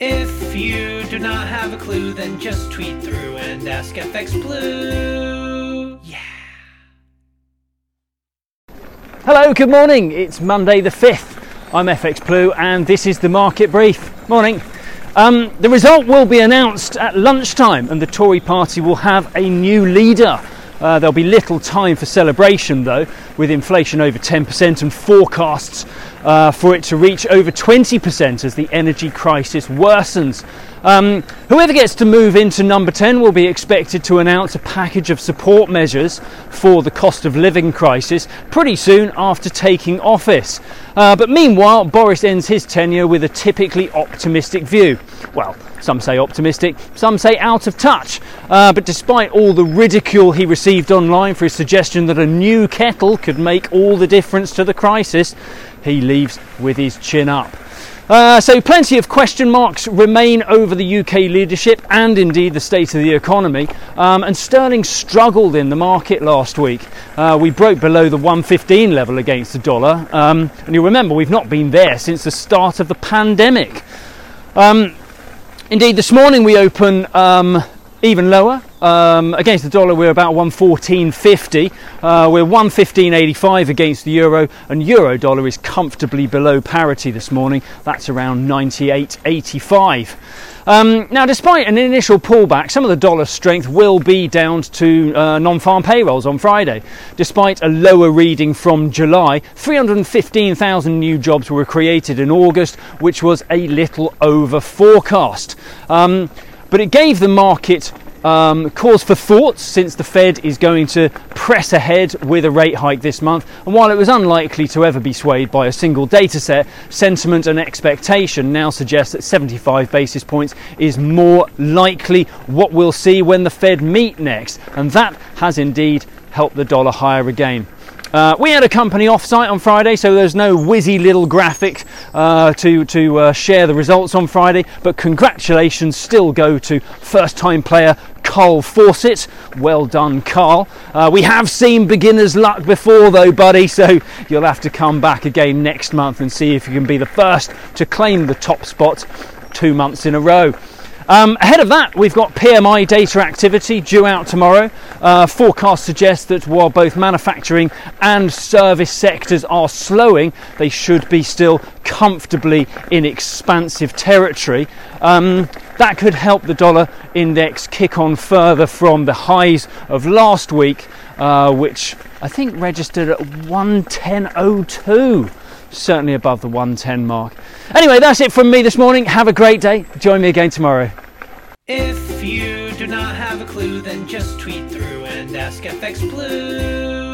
If you do not have a clue, then just tweet through and ask FX Blue. Yeah. Hello, good morning. It's Monday the 5th. I'm FX Blue and this is the market brief. Morning. Um, the result will be announced at lunchtime and the Tory party will have a new leader. Uh, there'll be little time for celebration though, with inflation over 10% and forecasts uh, for it to reach over 20% as the energy crisis worsens. Um, whoever gets to move into number 10 will be expected to announce a package of support measures for the cost of living crisis pretty soon after taking office. Uh, but meanwhile, Boris ends his tenure with a typically optimistic view. Well, some say optimistic, some say out of touch. Uh, but despite all the ridicule he received online for his suggestion that a new kettle could make all the difference to the crisis, he leaves with his chin up. Uh, so, plenty of question marks remain over the UK leadership and indeed the state of the economy. Um, and sterling struggled in the market last week. Uh, we broke below the 115 level against the dollar. Um, and you'll remember, we've not been there since the start of the pandemic. Um, indeed, this morning we open um, even lower. Um, against the dollar, we're about 114.50. Uh, we're 115.85 against the euro, and euro dollar is comfortably below parity this morning. That's around 98.85. Um, now, despite an initial pullback, some of the dollar strength will be down to uh, non farm payrolls on Friday. Despite a lower reading from July, 315,000 new jobs were created in August, which was a little over forecast. Um, but it gave the market um, cause for thought since the Fed is going to press ahead with a rate hike this month. And while it was unlikely to ever be swayed by a single data set, sentiment and expectation now suggest that 75 basis points is more likely what we'll see when the Fed meet next. And that has indeed helped the dollar higher again. Uh, we had a company offsite on Friday, so there's no whizzy little graphic uh, to, to uh, share the results on Friday. But congratulations still go to first time player Carl Fawcett. Well done, Carl. Uh, we have seen beginner's luck before, though, buddy, so you'll have to come back again next month and see if you can be the first to claim the top spot two months in a row. Um, ahead of that, we've got PMI data activity due out tomorrow. Uh, forecasts suggest that while both manufacturing and service sectors are slowing, they should be still comfortably in expansive territory. Um, that could help the dollar index kick on further from the highs of last week, uh, which I think registered at 110.02 certainly above the 110 mark. Anyway, that's it from me this morning. Have a great day. Join me again tomorrow. If you do not have a clue, then just tweet through and ask FX Blue.